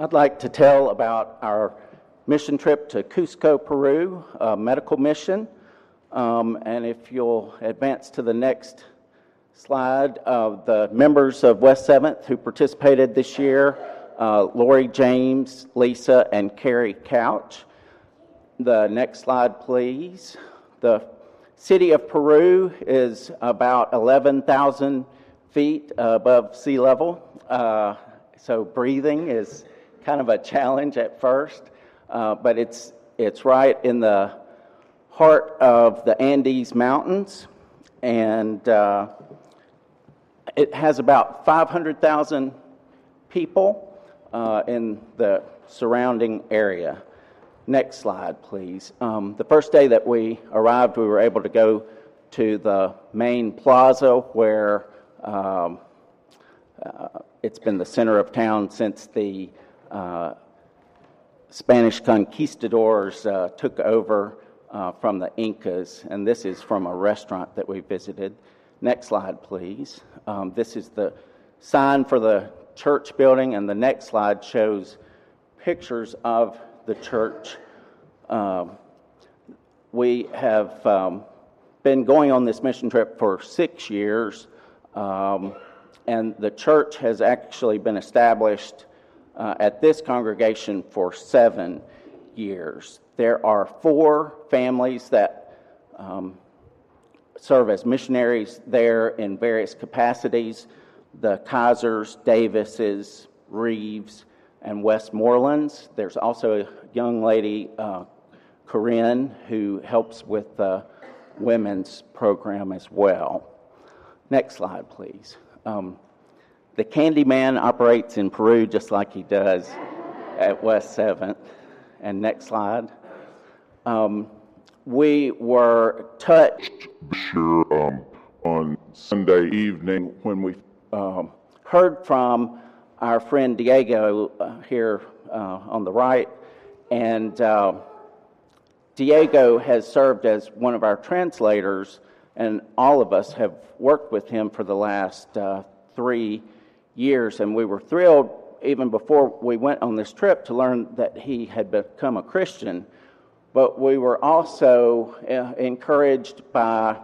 I'd like to tell about our mission trip to Cusco, Peru, a medical mission. Um, and if you'll advance to the next slide, uh, the members of West 7th who participated this year uh, Lori James, Lisa, and Carrie Couch. The next slide, please. The city of Peru is about 11,000 feet above sea level. Uh, so breathing is kind of a challenge at first, uh, but it's, it's right in the heart of the Andes Mountains, and uh, it has about 500,000 people uh, in the surrounding area. Next slide, please. Um, the first day that we arrived, we were able to go to the main plaza where um, uh, it's been the center of town since the uh, Spanish conquistadors uh, took over uh, from the Incas, and this is from a restaurant that we visited. Next slide, please. Um, this is the sign for the church building, and the next slide shows pictures of the church. Um, we have um, been going on this mission trip for six years. Um, and the church has actually been established uh, at this congregation for seven years. There are four families that um, serve as missionaries there in various capacities the Kaisers, Davises, Reeves, and Westmorelands. There's also a young lady, uh, Corinne, who helps with the women's program as well. Next slide, please. Um, the Candyman operates in Peru just like he does at West 7th. And next slide. Um, we were touched sure, um, on Sunday evening when we um, heard from our friend Diego uh, here uh, on the right. And uh, Diego has served as one of our translators and all of us have worked with him for the last uh, three years, and we were thrilled even before we went on this trip to learn that he had become a Christian. But we were also uh, encouraged by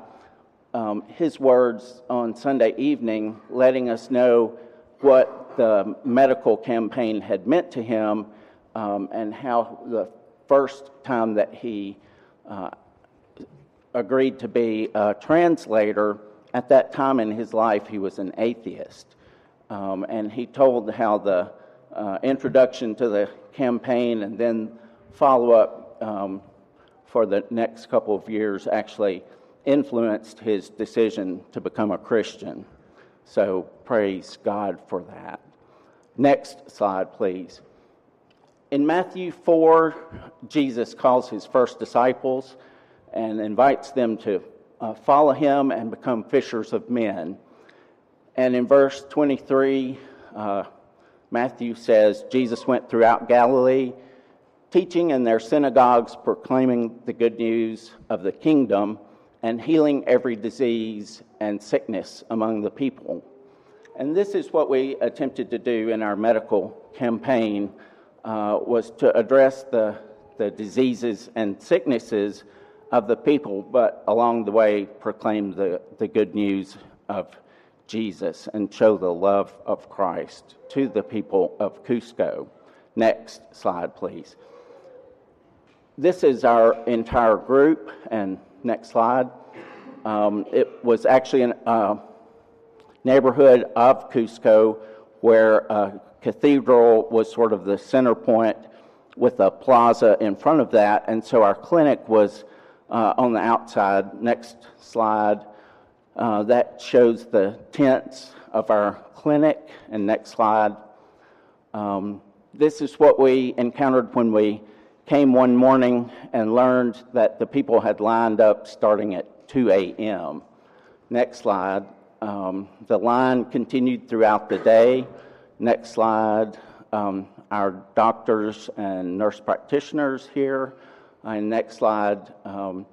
um, his words on Sunday evening, letting us know what the medical campaign had meant to him um, and how the first time that he uh, agreed to be a translator, at that time in his life, he was an atheist. Um, and he told how the uh, introduction to the campaign and then follow up um, for the next couple of years actually influenced his decision to become a Christian. So praise God for that. Next slide, please. In Matthew 4, Jesus calls his first disciples and invites them to uh, follow him and become fishers of men. And in verse 23, uh, Matthew says, Jesus went throughout Galilee, teaching in their synagogues, proclaiming the good news of the kingdom, and healing every disease and sickness among the people. And this is what we attempted to do in our medical campaign, uh, was to address the, the diseases and sicknesses of the people, but along the way proclaim the, the good news of Jesus and show the love of Christ to the people of Cusco. Next slide, please. This is our entire group, and next slide. Um, it was actually a neighborhood of Cusco where a cathedral was sort of the center point with a plaza in front of that, and so our clinic was uh, on the outside. Next slide. Uh, that shows the tents of our clinic. And next slide. Um, this is what we encountered when we came one morning and learned that the people had lined up starting at 2 a.m. Next slide. Um, the line continued throughout the day. Next slide. Um, our doctors and nurse practitioners here and next slide, um,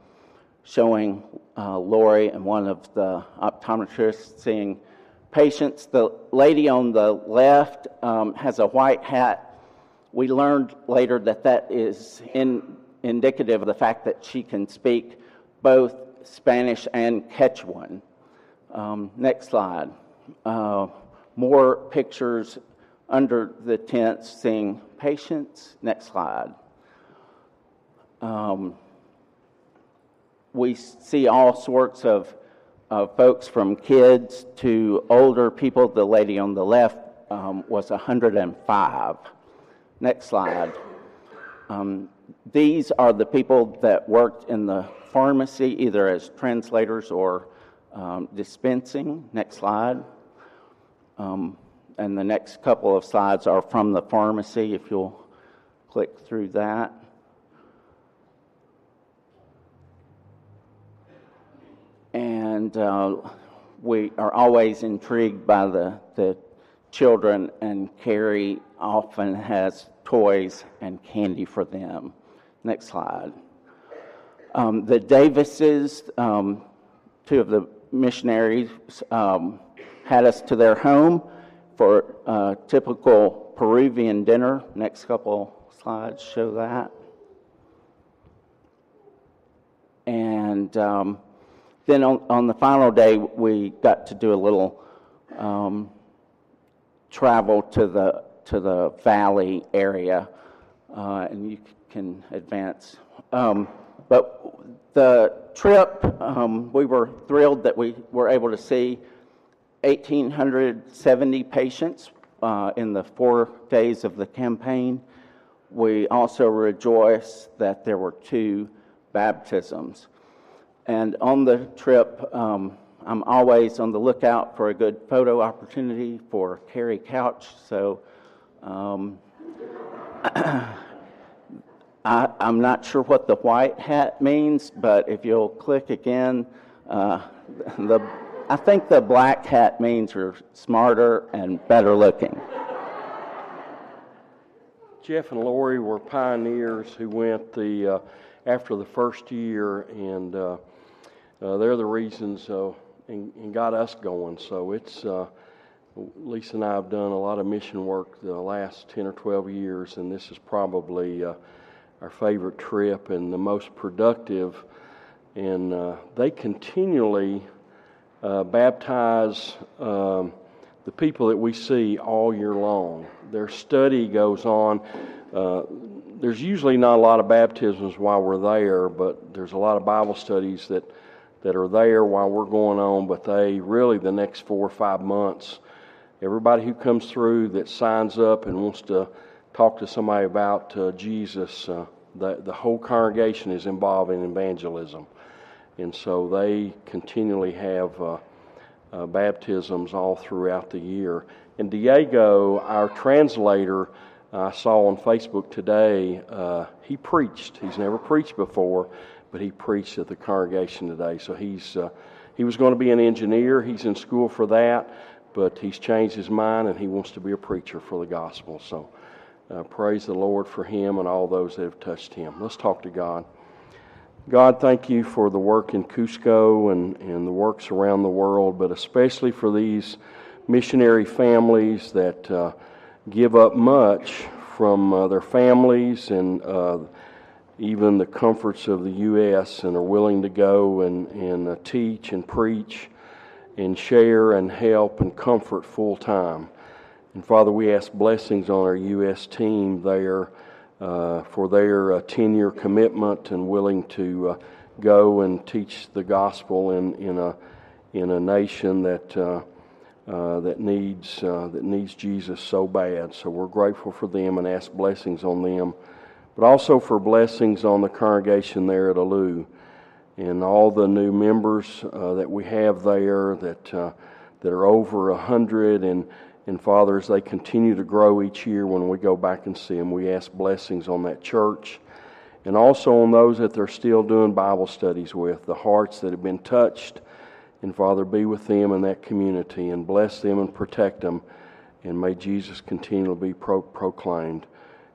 showing uh, Lori and one of the optometrists seeing patients. The lady on the left um, has a white hat we learned later that that is in, indicative of the fact that she can speak both Spanish and Quechuan. Um, next slide. Uh, more pictures under the tents seeing patients. Next slide. Um, we see all sorts of, of folks from kids to older people. The lady on the left um, was 105. Next slide. Um, these are the people that worked in the pharmacy, either as translators or um, dispensing. Next slide. Um, and the next couple of slides are from the pharmacy, if you'll click through that. And uh, we are always intrigued by the, the children, and Carrie often has toys and candy for them. Next slide. Um, the Davises, um, two of the missionaries, um, had us to their home for a typical Peruvian dinner. Next couple slides show that. And um, then on, on, the final day, we got to do a little um, travel to the to the valley area, uh, and you can advance. Um, but the trip, um, we were thrilled that we were able to see 1,870 patients uh, in the four days of the campaign. We also rejoice that there were two baptisms. And on the trip, um, I'm always on the lookout for a good photo opportunity for Carrie Couch. So um, I, am not sure what the white hat means, but if you'll click again, uh, the I think the black hat means you're smarter and better looking. Jeff and Lori were pioneers who went the uh, after the first year, and uh, uh, they're the reasons uh, and, and, got us going. So it's uh, Lisa and I have done a lot of mission work the last ten or twelve years, and this is probably uh, our favorite trip and the most productive. And they continually uh, baptize um, the people that we see all year long. Their study goes on. Uh, there's usually not a lot of baptisms while we're there, but there's a lot of Bible studies that, that are there while we're going on. But they really, the next four or five months, everybody who comes through that signs up and wants to talk to somebody about uh, Jesus, uh, the, the whole congregation is involved in evangelism and so they continually have uh, uh, baptisms all throughout the year. And Diego, our translator, I saw on Facebook today, uh, he preached. He's never preached before, but he preached at the congregation today. So he's uh, he was going to be an engineer. He's in school for that, but he's changed his mind and he wants to be a preacher for the gospel. So uh, praise the Lord for him and all those that have touched him. Let's talk to God. God, thank you for the work in Cusco and, and the works around the world, but especially for these missionary families that uh, give up much from uh, their families and uh, even the comforts of the U.S. and are willing to go and, and uh, teach and preach and share and help and comfort full time. And Father, we ask blessings on our U.S. team there uh, for their uh, 10 year commitment and willing to uh, go and teach the gospel in, in, a, in a nation that, uh, uh, that, needs, uh, that needs Jesus so bad. So we're grateful for them and ask blessings on them, but also for blessings on the congregation there at Alou and all the new members uh, that we have there that, uh, that are over a hundred and and Father, as they continue to grow each year when we go back and see them, we ask blessings on that church and also on those that they're still doing Bible studies with, the hearts that have been touched. And Father, be with them in that community and bless them and protect them. And may Jesus continue to be pro- proclaimed.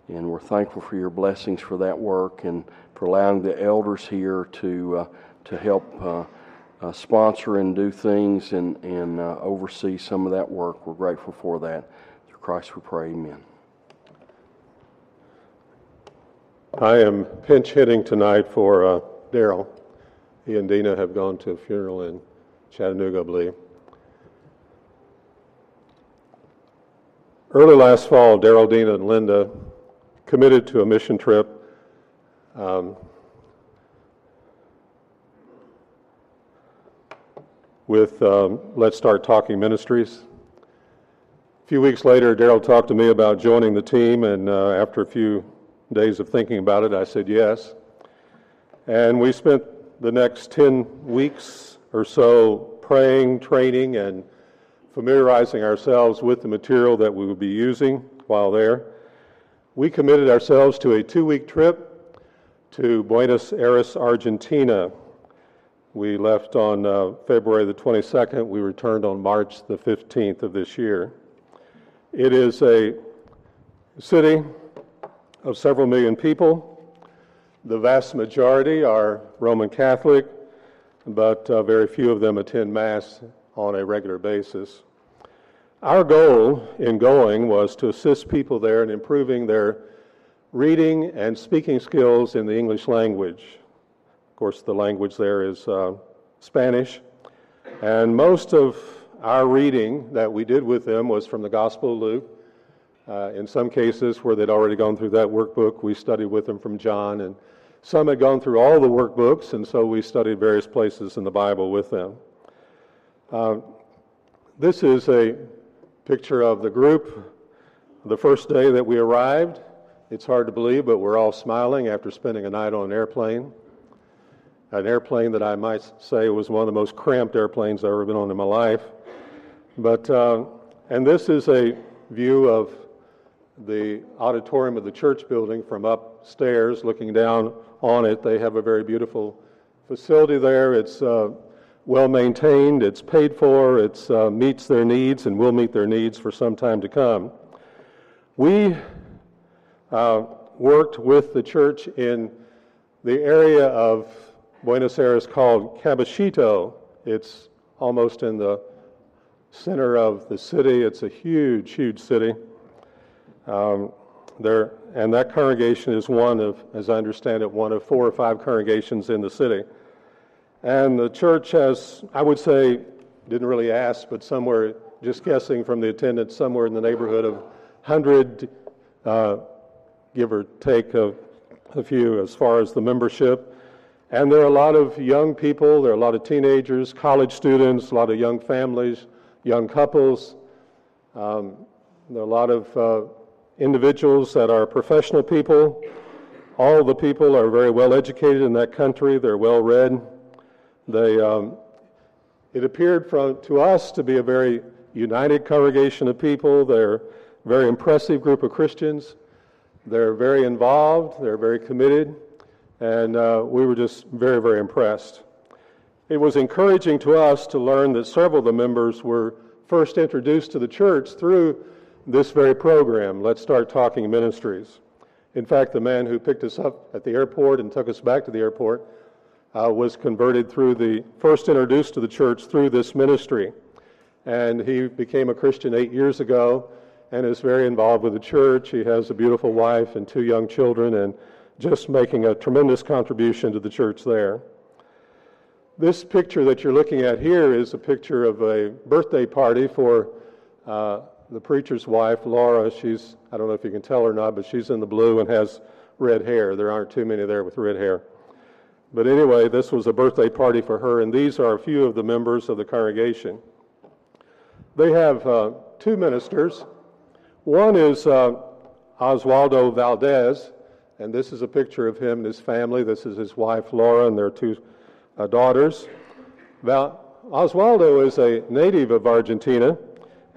And we're thankful for your blessings for that work and for allowing the elders here to, uh, to help. Uh, uh, sponsor and do things and, and uh, oversee some of that work. We're grateful for that. Through Christ we pray, amen. I am pinch hitting tonight for uh, Daryl. He and Dina have gone to a funeral in Chattanooga, I believe. Early last fall, Daryl, Dina, and Linda committed to a mission trip um, with um, Let's Start Talking Ministries. A few weeks later, Daryl talked to me about joining the team, and uh, after a few days of thinking about it, I said yes. And we spent the next 10 weeks or so praying, training, and familiarizing ourselves with the material that we would be using while there. We committed ourselves to a two week trip to Buenos Aires, Argentina. We left on uh, February the 22nd. We returned on March the 15th of this year. It is a city of several million people. The vast majority are Roman Catholic, but uh, very few of them attend Mass on a regular basis. Our goal in going was to assist people there in improving their reading and speaking skills in the English language. Of course, the language there is uh, Spanish. And most of our reading that we did with them was from the Gospel of Luke. Uh, in some cases where they'd already gone through that workbook, we studied with them from John, and some had gone through all the workbooks, and so we studied various places in the Bible with them. Uh, this is a picture of the group the first day that we arrived. It's hard to believe, but we're all smiling after spending a night on an airplane. An airplane that I might say was one of the most cramped airplanes I've ever been on in my life. But, uh, and this is a view of the auditorium of the church building from upstairs, looking down on it. They have a very beautiful facility there. It's uh, well maintained, it's paid for, it uh, meets their needs, and will meet their needs for some time to come. We uh, worked with the church in the area of Buenos Aires called Caballito. It's almost in the center of the city. It's a huge, huge city. Um, there, and that congregation is one of, as I understand it, one of four or five congregations in the city. And the church has, I would say, didn't really ask, but somewhere, just guessing from the attendance, somewhere in the neighborhood of 100, uh, give or take a, a few, as far as the membership. And there are a lot of young people, there are a lot of teenagers, college students, a lot of young families, young couples. Um, there are a lot of uh, individuals that are professional people. All the people are very well educated in that country, they're well read. They, um, it appeared from, to us to be a very united congregation of people. They're a very impressive group of Christians. They're very involved, they're very committed, and uh, we were just very, very impressed. It was encouraging to us to learn that several of the members were first introduced to the church through this very program, Let's Start Talking Ministries. In fact, the man who picked us up at the airport and took us back to the airport uh, was converted through the, first introduced to the church through this ministry. And he became a Christian eight years ago and is very involved with the church. He has a beautiful wife and two young children and just making a tremendous contribution to the church there. This picture that you're looking at here is a picture of a birthday party for uh, the preacher's wife, Laura. She's, I don't know if you can tell or not, but she's in the blue and has red hair. There aren't too many there with red hair. But anyway, this was a birthday party for her, and these are a few of the members of the congregation. They have uh, two ministers. One is uh, Oswaldo Valdez, and this is a picture of him and his family. This is his wife, Laura, and their two uh, daughters. Val- Oswaldo is a native of Argentina,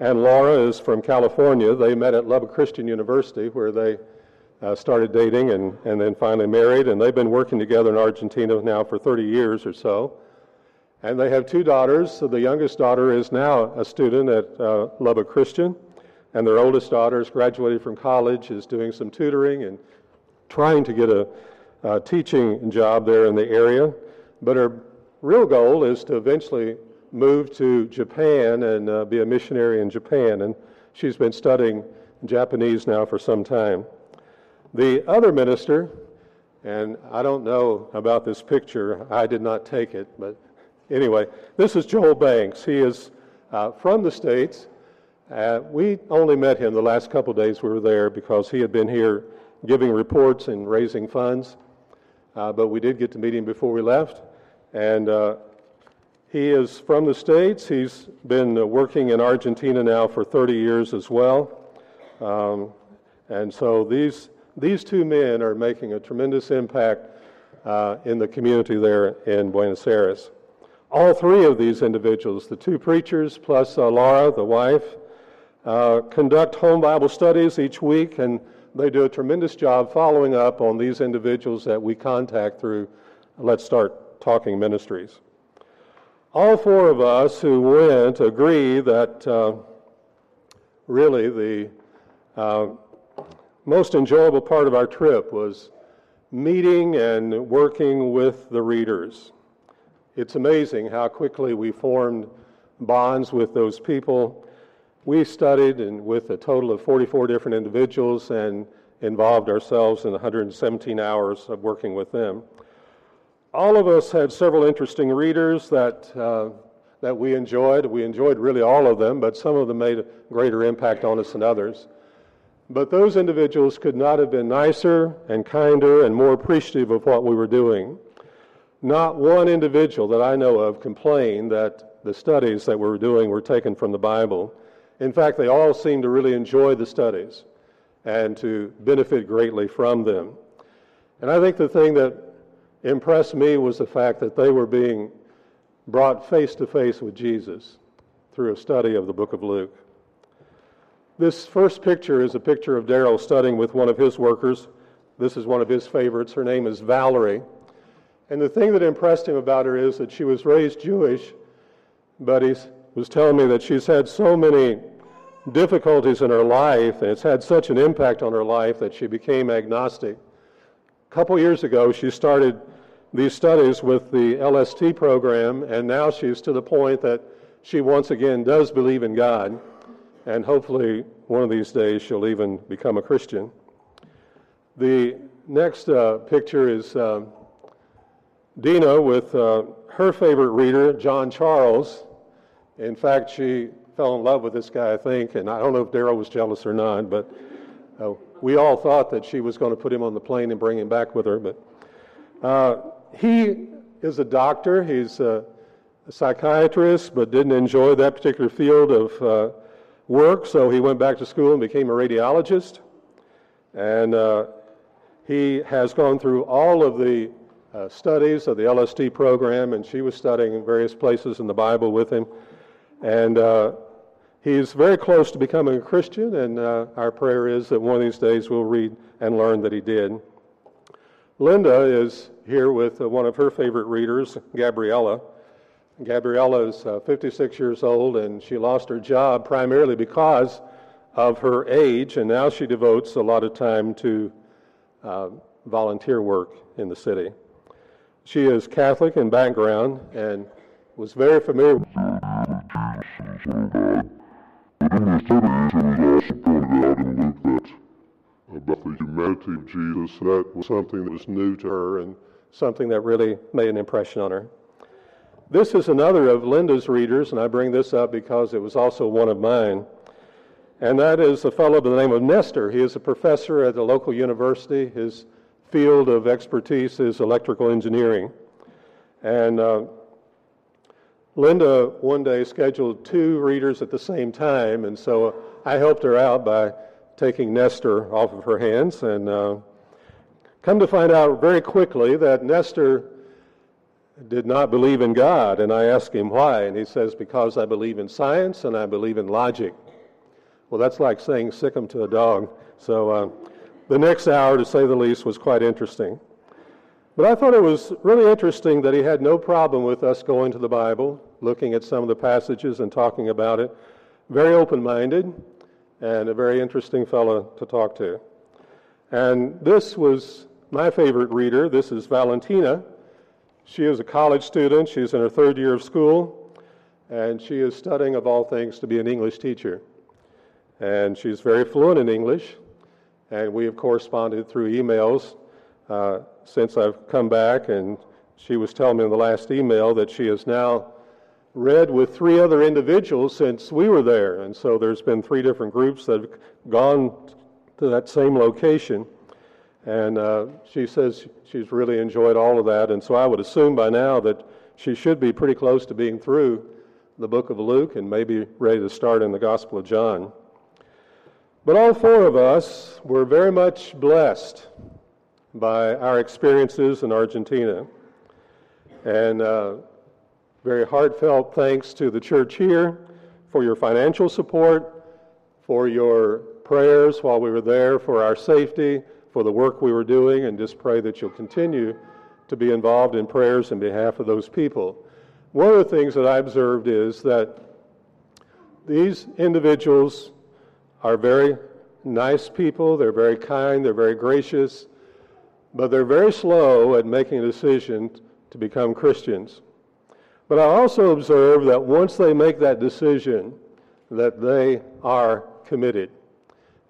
and Laura is from California. They met at Lubbock Christian University, where they uh, started dating and, and then finally married, and they've been working together in Argentina now for 30 years or so. And they have two daughters. So the youngest daughter is now a student at uh, Lubbock Christian, and their oldest daughter is graduated from college, is doing some tutoring and trying to get a, a teaching job there in the area. But her real goal is to eventually move to Japan and uh, be a missionary in Japan. And she's been studying Japanese now for some time. The other minister And I don't know about this picture. I did not take it. But anyway, this is Joel Banks. He is uh, from the States. Uh, we only met him the last couple days we were there because he had been here giving reports and raising funds. Uh, but we did get to meet him before we left. And uh, he is from the States. He's been uh, working in Argentina now for 30 years as well. Um, and so these, these two men are making a tremendous impact uh, in the community there in Buenos Aires. All three of these individuals, the two preachers plus uh, Laura, the wife, uh, conduct home Bible studies each week, and they do a tremendous job following up on these individuals that we contact through Let's Start Talking Ministries. All four of us who went agree that uh, really the uh, most enjoyable part of our trip was meeting and working with the readers. It's amazing how quickly we formed bonds with those people. We studied and with a total of 44 different individuals and involved ourselves in 117 hours of working with them. All of us had several interesting readers that, uh, that we enjoyed. We enjoyed really all of them, but some of them made a greater impact on us than others. But those individuals could not have been nicer and kinder and more appreciative of what we were doing. Not one individual that I know of complained that the studies that we were doing were taken from the Bible. In fact, they all seemed to really enjoy the studies and to benefit greatly from them. And I think the thing that impressed me was the fact that they were being brought face to face with Jesus through a study of the book of Luke. This first picture is a picture of Daryl studying with one of his workers. This is one of his favorites. Her name is Valerie. And the thing that impressed him about her is that she was raised Jewish, but he was telling me that she's had so many difficulties in her life, and it's had such an impact on her life that she became agnostic. A couple years ago, she started these studies with the LST program, and now she's to the point that she once again does believe in God and hopefully one of these days she'll even become a Christian. The next uh, picture is uh, Dina with uh, her favorite reader, John Charles. In fact, she fell in love with this guy, I think, and I don't know if Daryl was jealous or not, but uh, we all thought that she was going to put him on the plane and bring him back with her. But uh, he is a doctor, he's a, a, psychiatrist, but didn't enjoy that particular field of uh, work, so he went back to school and became a radiologist. And uh, he has gone through all of the uh, studies of the LST program, and she was studying in various places in the Bible with him. And uh, he's very close to becoming a Christian, and uh, our prayer is that one of these days we'll read and learn that he did. Linda is here with uh, one of her favorite readers, Gabriella. Gabriella is uh, 56 years old, and she lost her job primarily because of her age, and now she devotes a lot of time to uh, volunteer work in the city. She is Catholic in background and was very familiar. with about the humanity of Jesus. That was something that was new to her and something that really made an impression on her. This is another of Linda's readers, and I bring this up because it was also one of mine. And that is a fellow by the name of Nestor. He is a professor at the local university. His field of expertise is electrical engineering. And uh, Linda one day scheduled two readers at the same time, and so I helped her out by taking Nestor off of her hands. And uh, come to find out very quickly that Nestor did not believe in God. And I asked him why. And he says, Because I believe in science and I believe in logic. Well, that's like saying sick 'em to a dog. So uh, the next hour, to say the least, was quite interesting. But I thought it was really interesting that he had no problem with us going to the Bible, looking at some of the passages and talking about it. Very open minded and a very interesting fellow to talk to. And this was my favorite reader. This is Valentina. She is a college student. She's in her third year of school, and she is studying, of all things, to be an English teacher. And she's very fluent in English, and we have corresponded through emails uh, since I've come back, and she was telling me in the last email that she has now read with three other individuals since we were there. And so there's been three different groups that have gone to that same location. And uh, she says she's really enjoyed all of that. And so I would assume by now that she should be pretty close to being through the book of Luke and maybe ready to start in the Gospel of John. But all four of us were very much blessed by our experiences in Argentina. And uh, very heartfelt thanks to the church here for your financial support, for your prayers while we were there, for our safety, for the work we were doing, and just pray that you'll continue to be involved in prayers in behalf of those people. One of the things that I observed is that these individuals are very nice people, they're very kind, they're very gracious, but they're very slow at making a decision to become Christians. But I also observe that once they make that decision, that they are committed.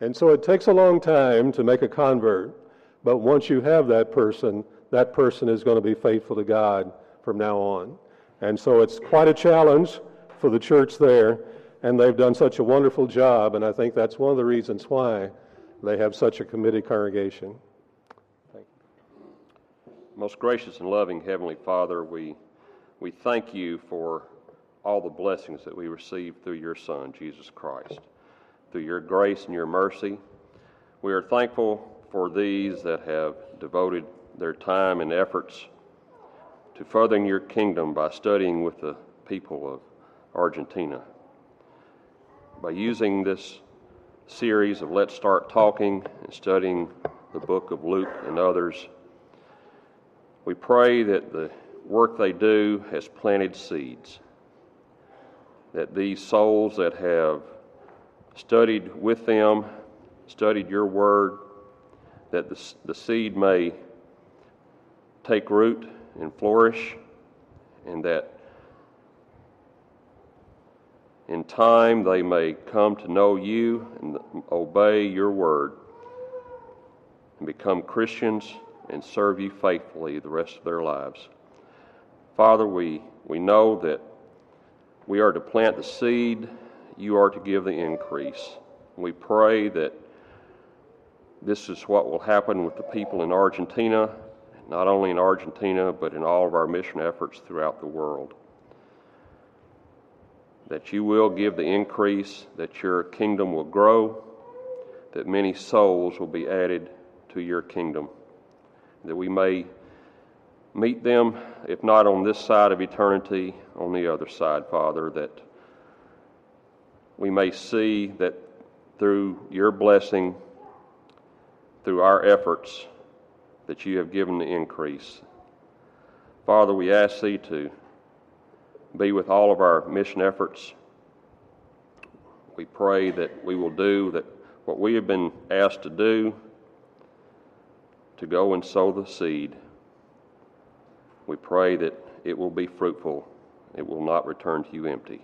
And so it takes a long time to make a convert, but once you have that person, that person is going to be faithful to God from now on. And so it's quite a challenge for the church there, and they've done such a wonderful job, and I think that's one of the reasons why they have such a committed congregation. Thank you. Most gracious and loving Heavenly Father, we, we thank you for all the blessings that we receive through your Son, Jesus Christ. Through your grace and your mercy, we are thankful for these that have devoted their time and efforts to furthering your kingdom by studying with the people of Argentina. By using this series of Let's Start Talking and studying the book of Luke and others, we pray that the work they do has planted seeds, that these souls that have studied with them, studied your word, that the, the seed may take root and flourish, and that in time they may come to know you and obey your word and become Christians and serve you faithfully the rest of their lives. Father, we, we know that we are to plant the seed, you are to give the increase. We pray that this is what will happen with the people in Argentina, not only in Argentina, but in all of our mission efforts throughout the world. That you will give the increase, that your kingdom will grow, that many souls will be added to your kingdom that we may meet them, if not on this side of eternity, on the other side, Father, that we may see that through your blessing, through our efforts, that you have given the increase. Father, we ask thee to be with all of our mission efforts. We pray that we will do that what we have been asked to do to go and sow the seed. We pray that it will be fruitful. It will not return to you empty.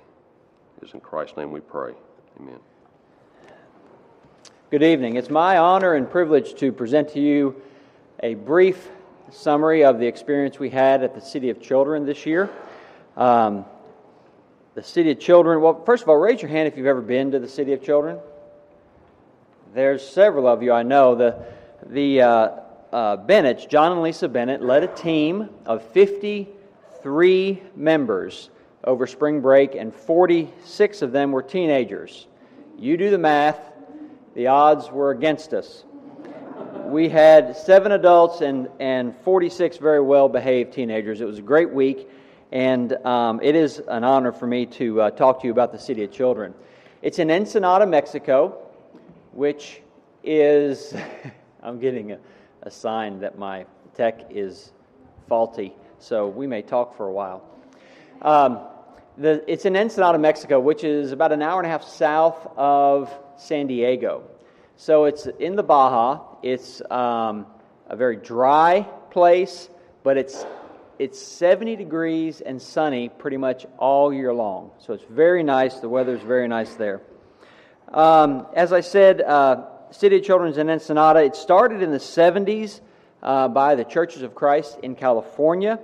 Is in Christ's name we pray. Amen. Good evening. It's my honor and privilege to present to you a brief summary of the experience we had at the City of Children this year. Um, the City of Children, well, first of all, raise your hand if you've ever been to the City of Children. There's several of you I know. The, the, uh, uh, Bennett, John and Lisa Bennett, led a team of 53 members over spring break, and 46 of them were teenagers. You do the math, the odds were against us. We had seven adults and, and 46 very well behaved teenagers. It was a great week, and um, it is an honor for me to uh, talk to you about the City of Children. It's in Ensenada, Mexico, which is, I'm getting a a sign that my tech is faulty, so we may talk for a while. Um, the, it's in Ensenada, Mexico, which is about an hour and a half south of San Diego. So it's in the Baja. It's um, a very dry place, but it's it's 70 degrees and sunny pretty much all year long. So it's very nice. The weather's very nice there. Um, as I said, uh, City of Children's in Ensenada. It started in the 70s uh, by the Churches of Christ in California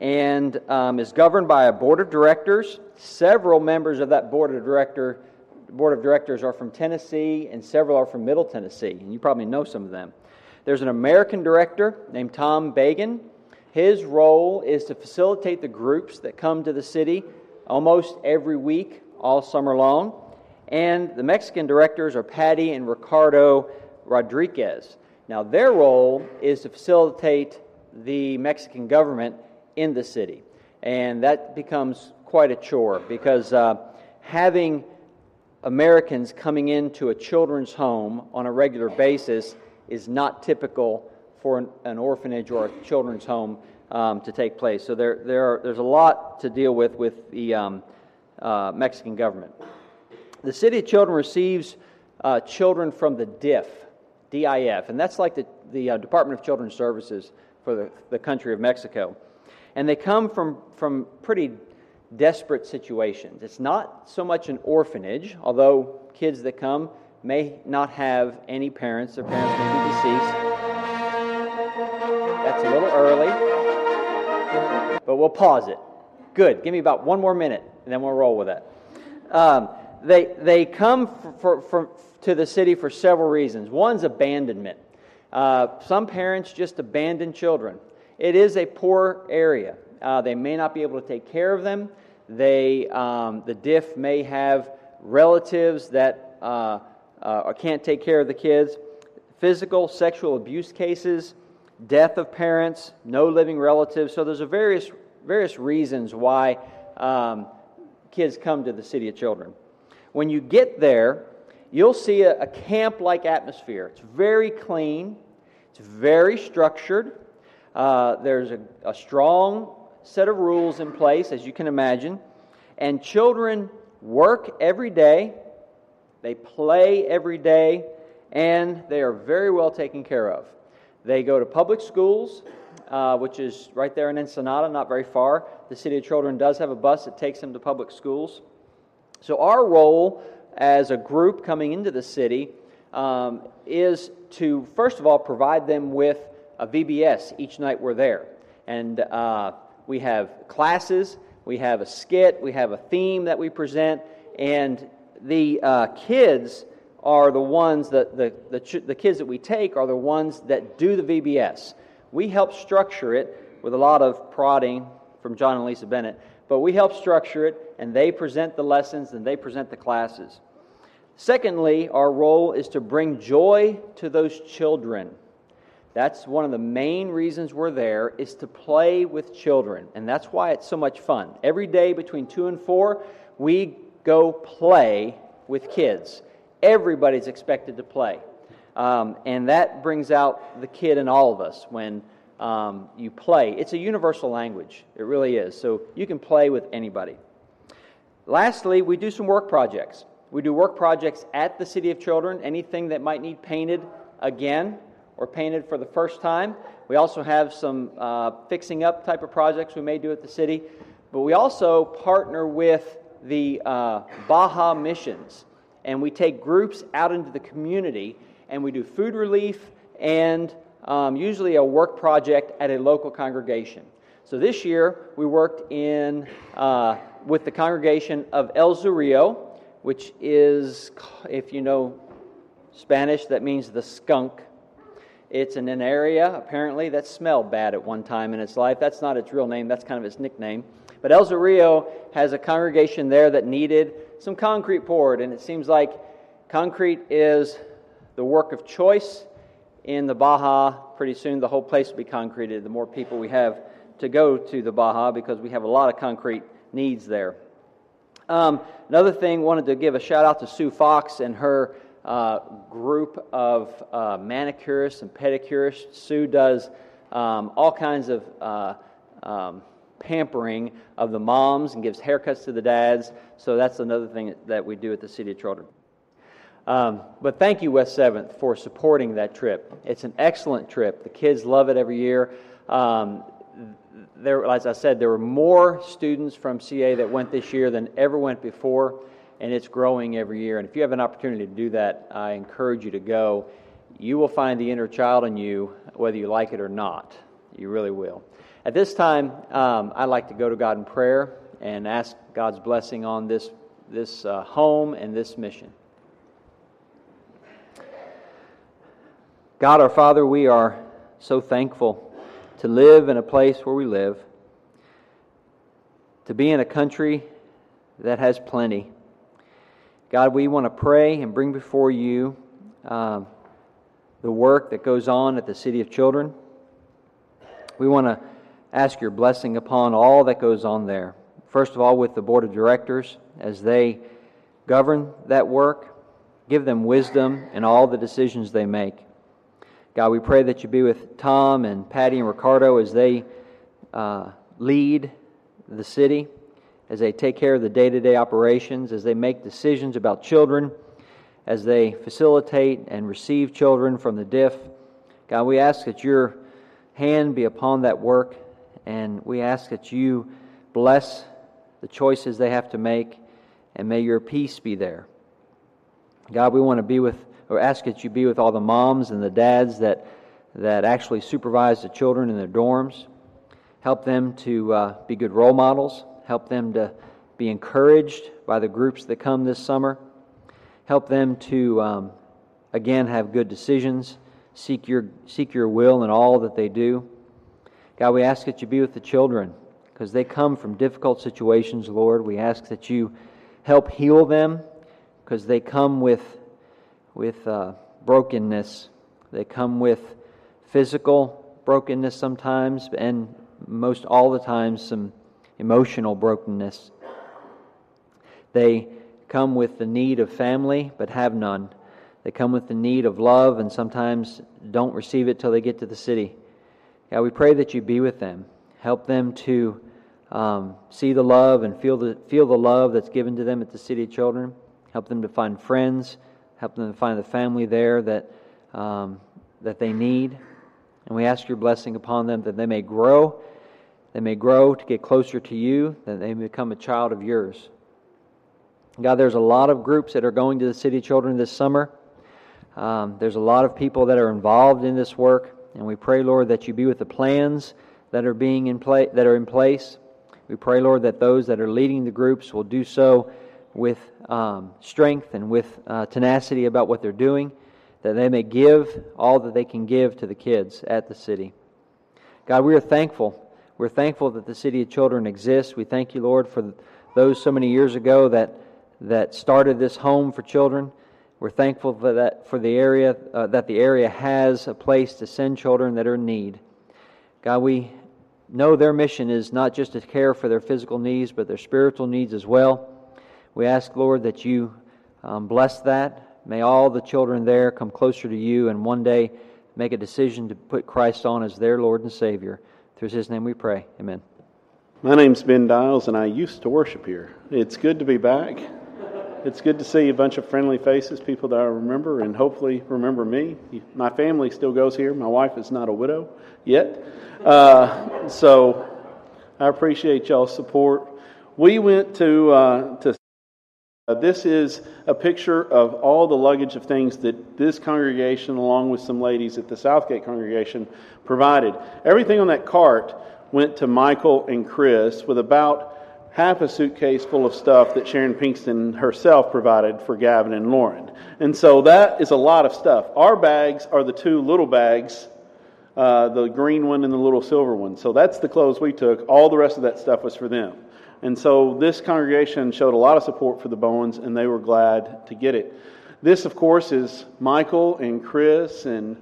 and um, is governed by a board of directors. Several members of that board of director board of directors are from Tennessee, and several are from Middle Tennessee, and you probably know some of them. There's an American director named Tom Bagan. His role is to facilitate the groups that come to the city almost every week, all summer long. And the Mexican directors are Patty and Ricardo Rodriguez. Now, their role is to facilitate the Mexican government in the city. And that becomes quite a chore because uh, having Americans coming into a children's home on a regular basis is not typical for an, an orphanage or a children's home um, to take place. So there, there are, there's a lot to deal with with the um, uh, Mexican government. The City of Children receives uh, children from the DIF, DIF, and that's like the, the uh, Department of Children's Services for the, the country of Mexico. And they come from, from pretty desperate situations. It's not so much an orphanage, although kids that come may not have any parents, their parents may be deceased. That's a little early, but we'll pause it. Good. Give me about one more minute, and then we'll roll with that. Um, they, they come for, for, for, to the city for several reasons. One's abandonment. Uh, some parents just abandon children. It is a poor area. Uh, they may not be able to take care of them. They, um, the DIF may have relatives that uh, uh, can't take care of the kids. Physical, sexual abuse cases, death of parents, no living relatives. So there's a various, various reasons why um, kids come to the City of Children. When you get there, you'll see a, a camp like atmosphere. It's very clean, it's very structured. Uh, there's a, a strong set of rules in place, as you can imagine. And children work every day, they play every day, and they are very well taken care of. They go to public schools, uh, which is right there in Ensenada, not very far. The City of Children does have a bus that takes them to public schools. So, our role as a group coming into the city um, is to, first of all, provide them with a VBS each night we're there. And uh, we have classes, we have a skit, we have a theme that we present, and the uh, kids are the ones that the, the, the kids that we take are the ones that do the VBS. We help structure it with a lot of prodding from John and Lisa Bennett, but we help structure it, and they present the lessons and they present the classes. Secondly, our role is to bring joy to those children. That's one of the main reasons we're there is to play with children. And that's why it's so much fun. Every day between 2 and 4, we go play with kids. Everybody's expected to play. Um, and that brings out the kid in all of us when um, you play. It's a universal language, it really is. So you can play with anybody. Lastly, we do some work projects. We do work projects at the City of Children, anything that might need painted again or painted for the first time. We also have some uh, fixing up type of projects we may do at the city. But we also partner with the uh, Baja Missions, and we take groups out into the community and we do food relief and um, usually a work project at a local congregation. So this year we worked in uh, with the congregation of El Zorrillo, which is, if you know Spanish, that means the skunk it's in an area, apparently, that smelled bad at one time in its life. That's not its real name, that's kind of its nickname. But El Zorrillo has a congregation there that needed some concrete poured, and it seems like concrete is the work of choice in the Baja. Pretty soon, the whole place will be concreted. The more people we have to go to the Baja, because we have a lot of concrete needs there. Um, another thing, wanted to give a shout out to Sue Fox and her uh, group of uh, manicurists and pedicurists. Sue does um, all kinds of uh, um, pampering of the moms and gives haircuts to the dads. So that's another thing that we do at the City of Children. Um, but thank you, West 7th, for supporting that trip. It's an excellent trip. The kids love it every year. Um, there, as I said, there were more students from CA that went this year than ever went before and it's growing every year. And if you have an opportunity to do that, I encourage you to go. you will find the inner child in you, whether you like it or not. You really will. At this time, um, I'd like to go to God in prayer and ask God's blessing on this, this uh, home and this mission. God our Father, we are so thankful to live in a place where we live, to be in a country that has plenty. God, we want to pray and bring before you um, the work that goes on at the City of Children. We want to ask your blessing upon all that goes on there. First of all, with the Board of Directors as they govern that work, give them wisdom in all the decisions they make. God, we pray that you be with Tom and Patty and Ricardo as they uh, lead the city, as they take care of the day to day operations, as they make decisions about children, as they facilitate and receive children from the DIF. God, we ask that your hand be upon that work, and we ask that you bless the choices they have to make, and may your peace be there. God, we want to be with or ask that you be with all the moms and the dads that, that actually supervise the children in their dorms. Help them to uh, be good role models. Help them to be encouraged by the groups that come this summer. Help them to, um, again, have good decisions. Seek your, seek your will in all that they do. God, we ask that you be with the children because they come from difficult situations, Lord. We ask that you help heal them because they come with with uh, brokenness. They come with physical brokenness sometimes, and most all the time, some emotional brokenness. They come with the need of family, but have none. They come with the need of love, and sometimes don't receive it till they get to the city. God, we pray that you be with them. Help them to um, see the love and feel the, feel the love that's given to them at the City of Children. Help them to find friends help them to find the family there that, um, that they need. And we ask your blessing upon them that they may grow, they may grow to get closer to you, that they may become a child of yours. God, there's a lot of groups that are going to the City Children this summer. Um, there's a lot of people that are involved in this work, and we pray, Lord, that you be with the plans that are being in play that are in place. We pray, Lord, that those that are leading the groups will do so with um, strength and with uh, tenacity about what they're doing, that they may give all that they can give to the kids at the city. God, we are thankful. We're thankful that the City of Children exists. We thank you, Lord, for those so many years ago that, that started this home for children. We're thankful for that for the area uh, that the area has a place to send children that are in need. God, we know their mission is not just to care for their physical needs, but their spiritual needs as well. We ask, Lord, that you um, bless that. May all the children there come closer to you and one day make a decision to put Christ on as their Lord and Savior. Through his name we pray. Amen. My name's Ben Dials, and I used to worship here. It's good to be back. It's good to see a bunch of friendly faces, people that I remember, and hopefully remember me. My family still goes here. My wife is not a widow yet. Uh, so I appreciate y'all's support. We went to, uh, to uh, this is a picture of all the luggage of things that this congregation, along with some ladies at the Southgate congregation, provided. Everything on that cart went to Michael and Chris with about half a suitcase full of stuff that Sharon Pinkston herself provided for Gavin and Lauren. And so that is a lot of stuff. Our bags are the two little bags, uh, the green one and the little silver one. So that's the clothes we took. All the rest of that stuff was for them. And so this congregation showed a lot of support for the Bowens, and they were glad to get it. This, of course, is Michael and Chris and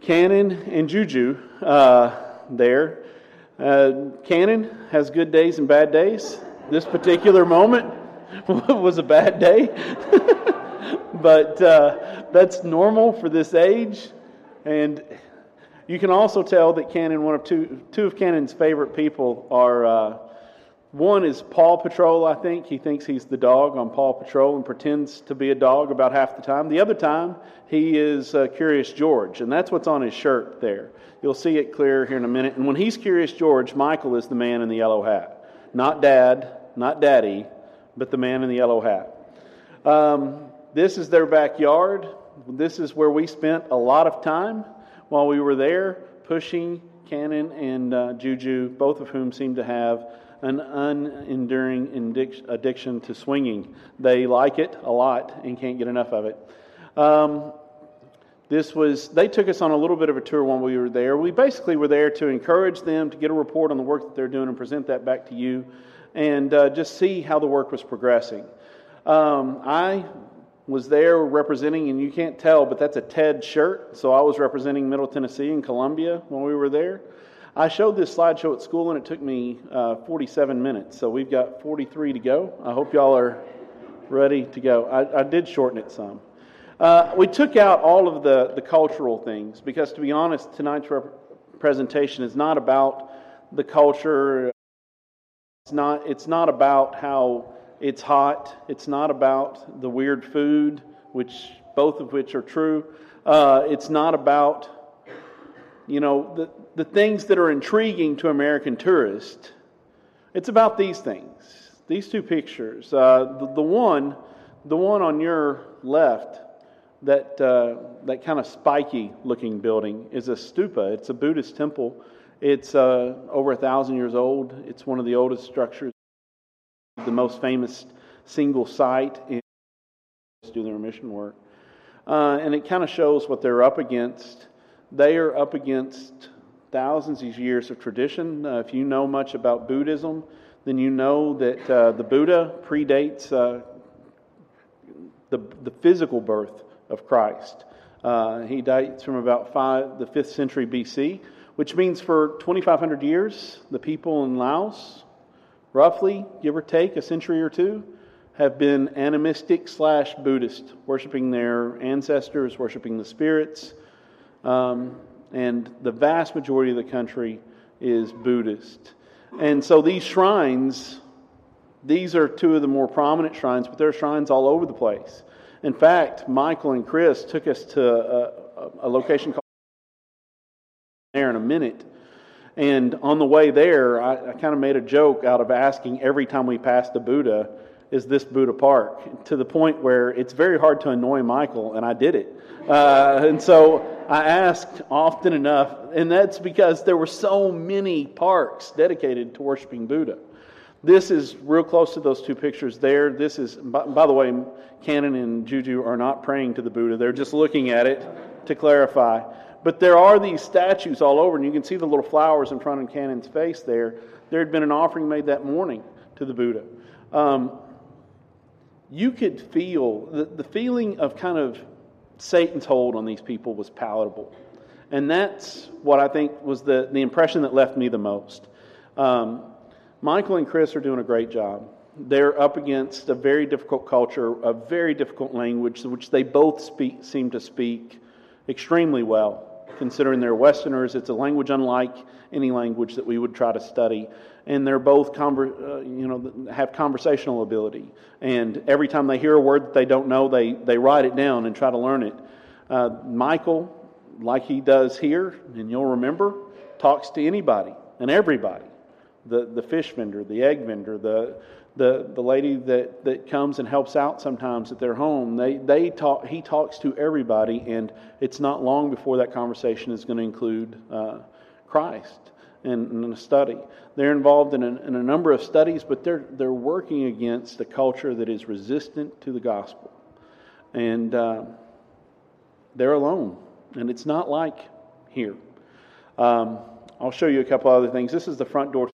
Cannon and Juju uh, there. Uh, Cannon has good days and bad days. This particular moment was a bad day, but uh, that's normal for this age. And you can also tell that Cannon, one of two, two of Cannon's favorite people, are uh, one is Paw Patrol, I think. He thinks he's the dog on Paw Patrol and pretends to be a dog about half the time. The other time, he is uh, Curious George, and that's what's on his shirt there. You'll see it clear here in a minute. And when he's Curious George, Michael is the man in the yellow hat. Not dad, not daddy, but the man in the yellow hat. Um, this is their backyard. This is where we spent a lot of time while we were there, pushing Cannon and uh, Juju, both of whom seem to have an unenduring addiction to swinging. They like it a lot and can't get enough of it. Um, this was, they took us on a little bit of a tour when we were there. We basically were there to encourage them to get a report on the work that they're doing and present that back to you and uh, just see how the work was progressing. Um, I was there representing, and you can't tell, but that's a TED shirt. So I was representing Middle Tennessee and Columbia when we were there. I showed this slideshow at school, and it took me uh, 47 minutes. So we've got 43 to go. I hope y'all are ready to go. I, I did shorten it some. Uh, we took out all of the, the cultural things because, to be honest, tonight's rep- presentation is not about the culture. It's not, it's not about how it's hot. It's not about the weird food, which both of which are true. Uh, it's not about, you know, the, the things that are intriguing to American tourists. It's about these things. These two pictures. Uh, the, the one, the one on your left, that uh, that kind of spiky looking building is a stupa. It's a Buddhist temple. It's uh, over a thousand years old. It's one of the oldest structures the most famous single site in do their mission work. Uh, and it kind of shows what they're up against. They are up against thousands of years of tradition. Uh, if you know much about Buddhism, then you know that uh, the Buddha predates uh, the, the physical birth of Christ. Uh, he dates from about five, the 5th century BC, which means for 2,500 years, the people in Laos, roughly, give or take, a century or two, have been animistic slash Buddhist, worshiping their ancestors, worshiping the spirits. Um, and the vast majority of the country is Buddhist. And so these shrines, these are two of the more prominent shrines, but there are shrines all over the place. In fact, Michael and Chris took us to a, a location called there in a minute and on the way there, I, I kind of made a joke out of asking every time we passed the Buddha, is this Buddha Park? To the point where it's very hard to annoy Michael, and I did it. Uh, and so I asked often enough, and that's because there were so many parks dedicated to worshiping Buddha. This is real close to those two pictures there. This is, by, by the way, Cannon and Juju are not praying to the Buddha, they're just looking at it to clarify. But there are these statues all over, and you can see the little flowers in front of Cannon's face there. There had been an offering made that morning to the Buddha. Um, you could feel the, the feeling of kind of Satan's hold on these people was palatable. And that's what I think was the, the impression that left me the most. Um, Michael and Chris are doing a great job. They're up against a very difficult culture, a very difficult language, which they both speak, seem to speak extremely well considering they're Westerners. It's a language unlike any language that we would try to study. And they're both, conver- uh, you know, have conversational ability. And every time they hear a word that they don't know, they, they write it down and try to learn it. Uh, Michael, like he does here, and you'll remember, talks to anybody and everybody the, the fish vendor, the egg vendor, the, the, the lady that, that comes and helps out sometimes at their home, they, they talk, he talks to everybody, and it's not long before that conversation is going to include uh, Christ in, a study. They're involved in a, in a number of studies, but they're, they're working against a culture that is resistant to the gospel. And uh, they're alone, and it's not like here. Um, I'll show you a couple other things. This is the front door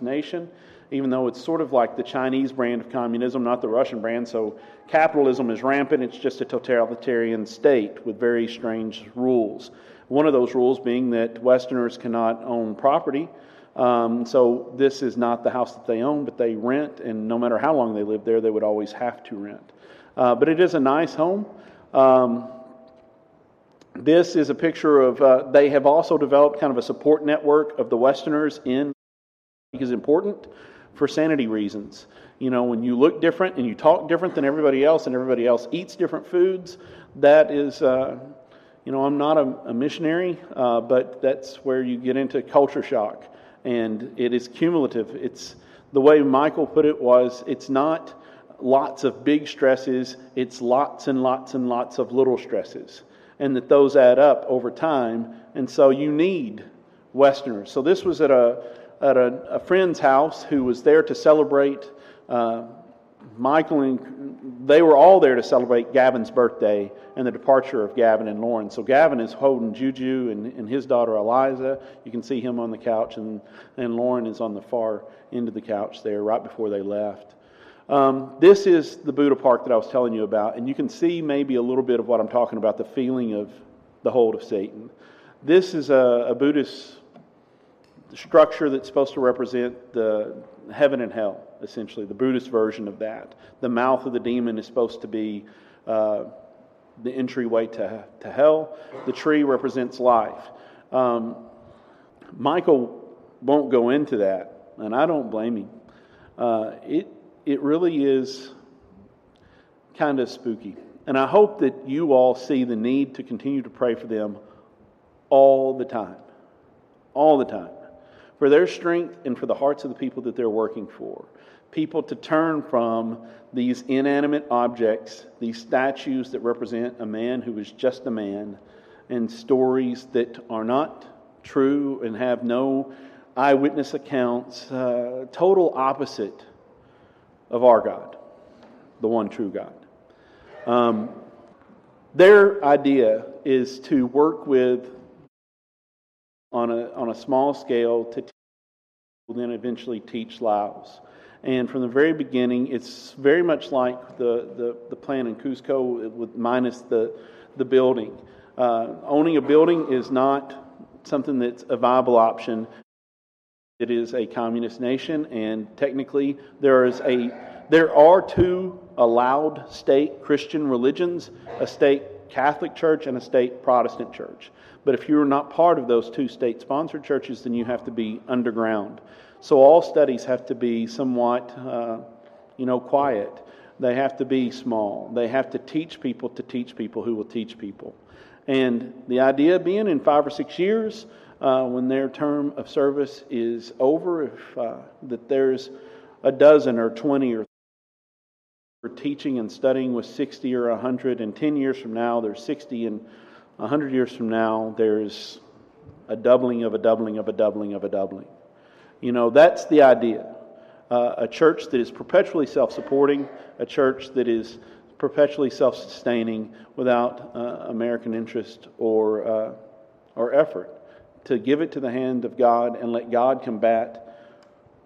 nation even though it's sort of like the Chinese brand of communism, not the Russian brand. So capitalism is rampant, it's just a totalitarian state with very strange rules. One of those rules being that Westerners cannot own property. Um, so this is not the house that they own, but they rent, and no matter how long they live there, they would always have to rent. Uh, but it is a nice home. Um, this is a picture of, uh, they have also developed kind of a support network of the Westerners in is important for sanity reasons. You know, when you look different and you talk different than everybody else and everybody else eats different foods, that is, uh, you know, I'm not a, a missionary, uh, but that's where you get into culture shock. And it is cumulative. It's the way Michael put it was it's not lots of big stresses, it's lots and lots and lots of little stresses. And that those add up over time. And so you need Westerners. So this was at a, at a, a friend's house who was there to celebrate. Uh, Michael and they were all there to celebrate Gavin's birthday and the departure of Gavin and Lauren. So Gavin is holding Juju and, and his daughter Eliza. You can see him on the couch, and, and Lauren is on the far end of the couch there right before they left. Um, this is the Buddha Park that I was telling you about, and you can see maybe a little bit of what I'm talking about the feeling of the hold of Satan. This is a, a Buddhist structure that's supposed to represent the heaven and hell, essentially, the Buddhist version of that. The mouth of the demon is supposed to be uh, the entryway to, to hell. The tree represents life. Um, Michael won't go into that, and I don't blame him. Uh, it it really is kind of spooky. And I hope that you all see the need to continue to pray for them all the time. All the time. For their strength and for the hearts of the people that they're working for. People to turn from these inanimate objects, these statues that represent a man who is just a man, and stories that are not true and have no eyewitness accounts, uh, total opposite of our God, the one true God. Um, their idea is to work with on a, on a small scale to then eventually teach Laos. And from the very beginning, it's very much like the, the, the plan in Cusco with minus the, the building. Uh, owning a building is not something that's a viable option it is a communist nation, and technically, there is a there are two allowed state Christian religions: a state Catholic church and a state Protestant church. But if you're not part of those two state-sponsored churches, then you have to be underground. So all studies have to be somewhat, uh, you know, quiet. They have to be small. They have to teach people to teach people who will teach people. And the idea being in five or six years, uh, when their term of service is over, if uh, that there's a dozen or 20 or teaching and studying with 60 or 100, and 10 years from now, there's 60, and 100 years from now, there's a doubling of a doubling of a doubling of a doubling. You know, that's the idea. Uh, a church that is perpetually self supporting, a church that is perpetually self sustaining without uh, American interest or, uh, or effort to give it to the hand of God and let God combat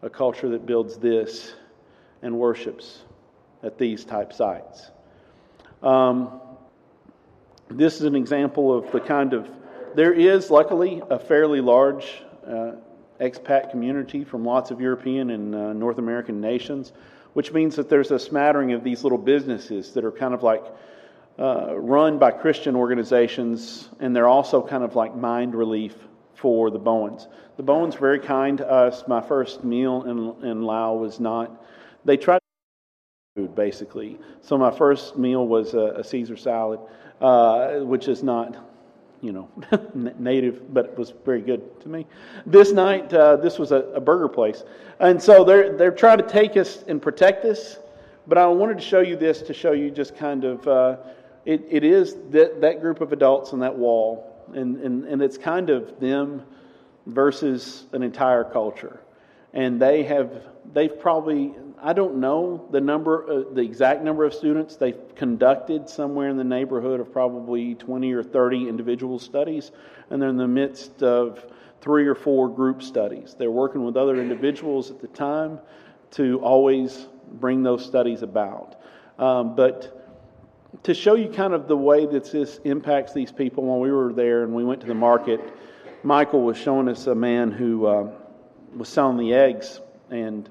a culture that builds this and worships at these type sites. Um, this is an example of the kind of, there is luckily a fairly large uh, expat community from lots of European and uh, North American nations, which means that there's a smattering of these little businesses that are kind of like uh, run by Christian organizations, and they're also kind of like mind relief for the Bowens. The Bowens very kind to us. My first meal in, in Laos was not, they tried food basically. So my first meal was a, a Caesar salad, uh, which is not, you know, native, but it was very good to me. This night, uh, this was a, a, burger place. And so they're, they're trying to take us and protect us. But I wanted to show you this to show you just kind of, uh, it, it is that, that group of adults on that wall and, and, and it's kind of them versus an entire culture. And they have, they've probably, I don't know the number, uh, the exact number of students. They've conducted somewhere in the neighborhood of probably 20 or 30 individual studies, and they're in the midst of three or four group studies. They're working with other individuals at the time to always bring those studies about. Um, but to show you kind of the way that this impacts these people, when we were there and we went to the market, Michael was showing us a man who uh, was selling the eggs. And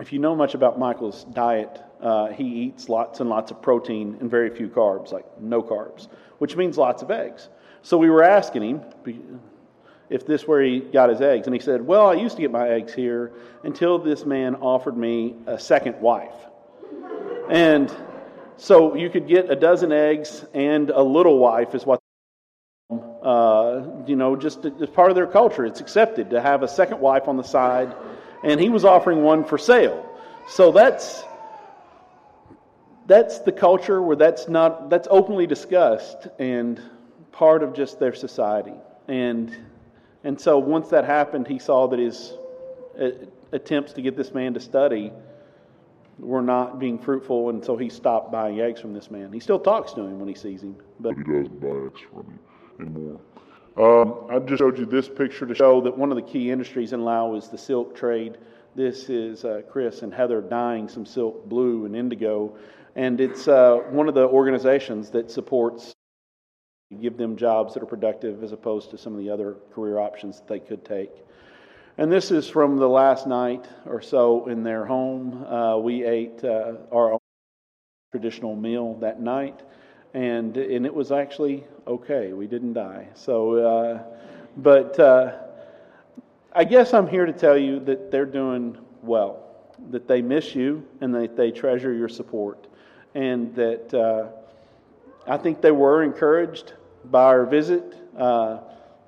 if you know much about Michael's diet, uh, he eats lots and lots of protein and very few carbs, like no carbs, which means lots of eggs. So we were asking him if this where he got his eggs. And he said, Well, I used to get my eggs here until this man offered me a second wife. And so you could get a dozen eggs and a little wife, is what, uh, you know, just as part of their culture. It's accepted to have a second wife on the side, and he was offering one for sale. So that's that's the culture where that's not that's openly discussed and part of just their society. And and so once that happened, he saw that his uh, attempts to get this man to study were not being fruitful, and so he stopped buying eggs from this man. He still talks to him when he sees him, but He doesn't buy eggs from him anymore. Um, I just showed you this picture to show that one of the key industries in Lao is the silk trade. This is uh, Chris and Heather dyeing some silk blue and indigo, and it's uh, one of the organizations that supports give them jobs that are productive as opposed to some of the other career options that they could take. And this is from the last night or so in their home. Uh, we ate uh, our traditional meal that night, and and it was actually okay. We didn't die. So, uh, but uh, I guess I'm here to tell you that they're doing well, that they miss you, and that they treasure your support, and that uh, I think they were encouraged by our visit. Uh,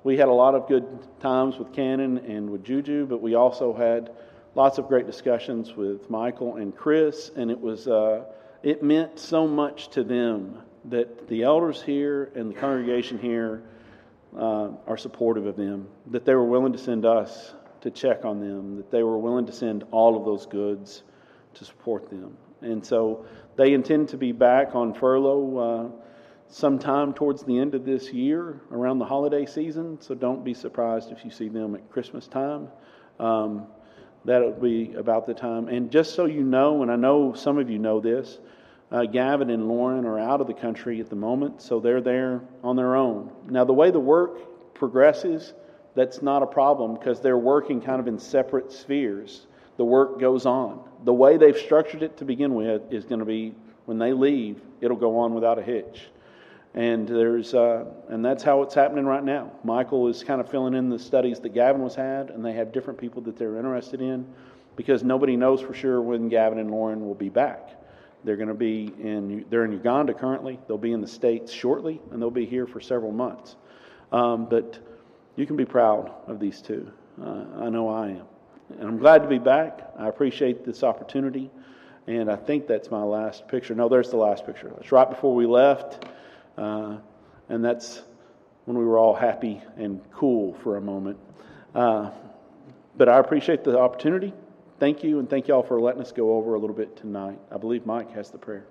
we had a lot of good times with Cannon and with Juju, but we also had lots of great discussions with Michael and Chris, and it was uh, it meant so much to them that the elders here and the congregation here uh, are supportive of them, that they were willing to send us to check on them, that they were willing to send all of those goods to support them. And so they intend to be back on furlough uh, sometime towards the end of this year, around the holiday season. So don't be surprised if you see them at Christmas time. Um, that'll be about the time. And just so you know, and I know some of you know this, uh, Gavin and Lauren are out of the country at the moment, so they're there on their own. Now, the way the work progresses, that's not a problem because they're working kind of in separate spheres. The work goes on. The way they've structured it to begin with is going to be when they leave, it'll go on without a hitch. And there's, uh, and that's how it's happening right now. Michael is kind of filling in the studies that Gavin was had, and they have different people that they're interested in, because nobody knows for sure when Gavin and Lauren will be back. They're going to be in, they're in Uganda currently. They'll be in the States shortly, and they'll be here for several months. Um, but you can be proud of these two. Uh, I know I am. And I'm glad to be back. I appreciate this opportunity. And I think that's my last picture. No, there's the last picture. It's right before we left. Uh, and that's when we were all happy and cool for a moment. Uh, but I appreciate the opportunity. Thank you, and thank you all for letting us go over a little bit tonight. I believe Mike has the prayer.